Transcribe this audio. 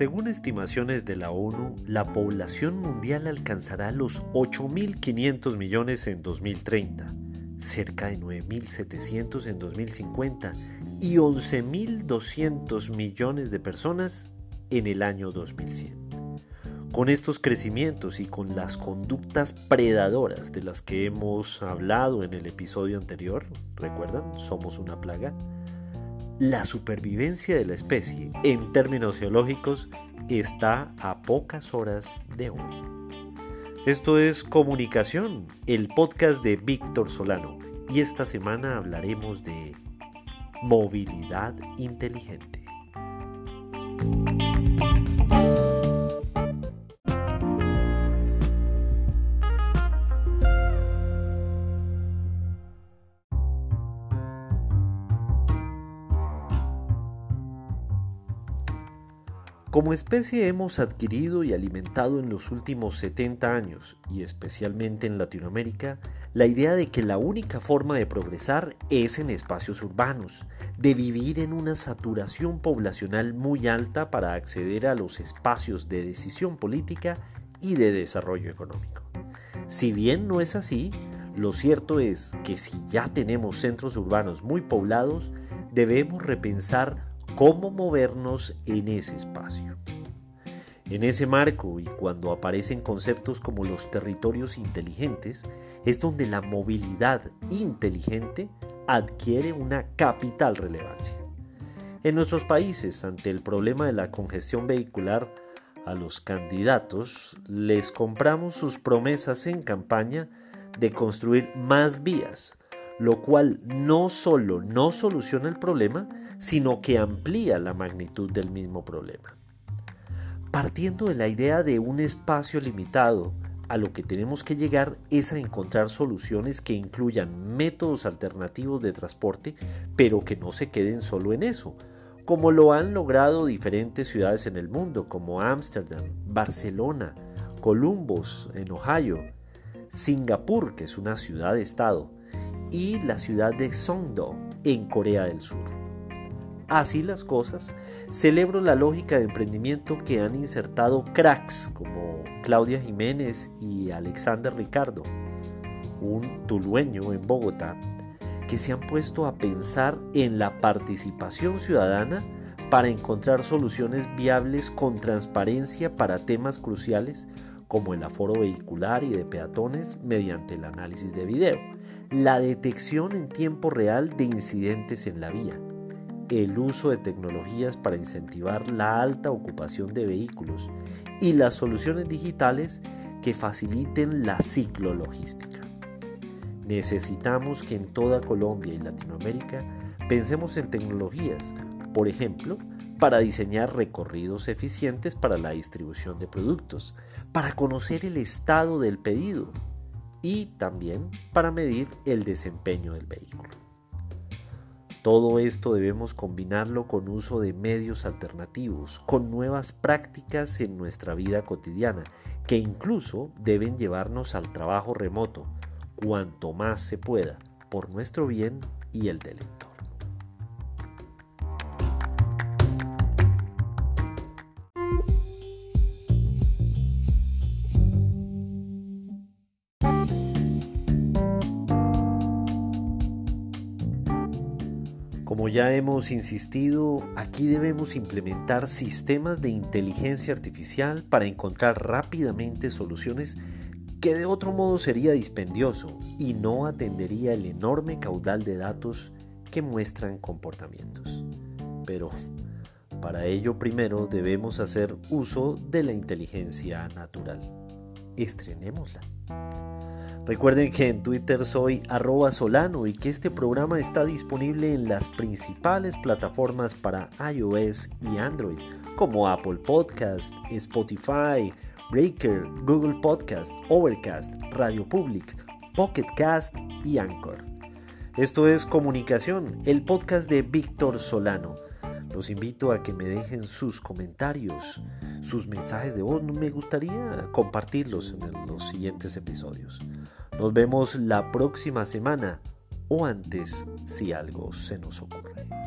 Según estimaciones de la ONU, la población mundial alcanzará los 8.500 millones en 2030, cerca de 9.700 en 2050 y 11.200 millones de personas en el año 2100. Con estos crecimientos y con las conductas predadoras de las que hemos hablado en el episodio anterior, ¿recuerdan? Somos una plaga la supervivencia de la especie en términos geológicos está a pocas horas de hoy. Esto es Comunicación, el podcast de Víctor Solano, y esta semana hablaremos de movilidad inteligente. Como especie hemos adquirido y alimentado en los últimos 70 años, y especialmente en Latinoamérica, la idea de que la única forma de progresar es en espacios urbanos, de vivir en una saturación poblacional muy alta para acceder a los espacios de decisión política y de desarrollo económico. Si bien no es así, lo cierto es que si ya tenemos centros urbanos muy poblados, debemos repensar cómo movernos en ese espacio. En ese marco y cuando aparecen conceptos como los territorios inteligentes, es donde la movilidad inteligente adquiere una capital relevancia. En nuestros países, ante el problema de la congestión vehicular, a los candidatos les compramos sus promesas en campaña de construir más vías, lo cual no solo no soluciona el problema, sino que amplía la magnitud del mismo problema. Partiendo de la idea de un espacio limitado, a lo que tenemos que llegar es a encontrar soluciones que incluyan métodos alternativos de transporte, pero que no se queden solo en eso, como lo han logrado diferentes ciudades en el mundo, como Ámsterdam, Barcelona, Columbus en Ohio, Singapur, que es una ciudad-estado, y la ciudad de Songdo en Corea del Sur. Así las cosas, celebro la lógica de emprendimiento que han insertado cracks como Claudia Jiménez y Alexander Ricardo, un tulueño en Bogotá, que se han puesto a pensar en la participación ciudadana para encontrar soluciones viables con transparencia para temas cruciales como el aforo vehicular y de peatones mediante el análisis de video, la detección en tiempo real de incidentes en la vía, el uso de tecnologías para incentivar la alta ocupación de vehículos y las soluciones digitales que faciliten la ciclologística. Necesitamos que en toda Colombia y Latinoamérica pensemos en tecnologías, por ejemplo, para diseñar recorridos eficientes para la distribución de productos, para conocer el estado del pedido y también para medir el desempeño del vehículo. Todo esto debemos combinarlo con uso de medios alternativos, con nuevas prácticas en nuestra vida cotidiana, que incluso deben llevarnos al trabajo remoto, cuanto más se pueda, por nuestro bien y el del entorno. Como ya hemos insistido, aquí debemos implementar sistemas de inteligencia artificial para encontrar rápidamente soluciones que de otro modo sería dispendioso y no atendería el enorme caudal de datos que muestran comportamientos. Pero para ello primero debemos hacer uso de la inteligencia natural. Estrenémosla. Recuerden que en Twitter soy arroba solano y que este programa está disponible en las principales plataformas para iOS y Android, como Apple Podcast, Spotify, Breaker, Google Podcast, Overcast, Radio Public, Pocket Cast y Anchor. Esto es Comunicación, el podcast de Víctor Solano. Los invito a que me dejen sus comentarios, sus mensajes de voz. Me gustaría compartirlos en los siguientes episodios. Nos vemos la próxima semana o antes si algo se nos ocurre.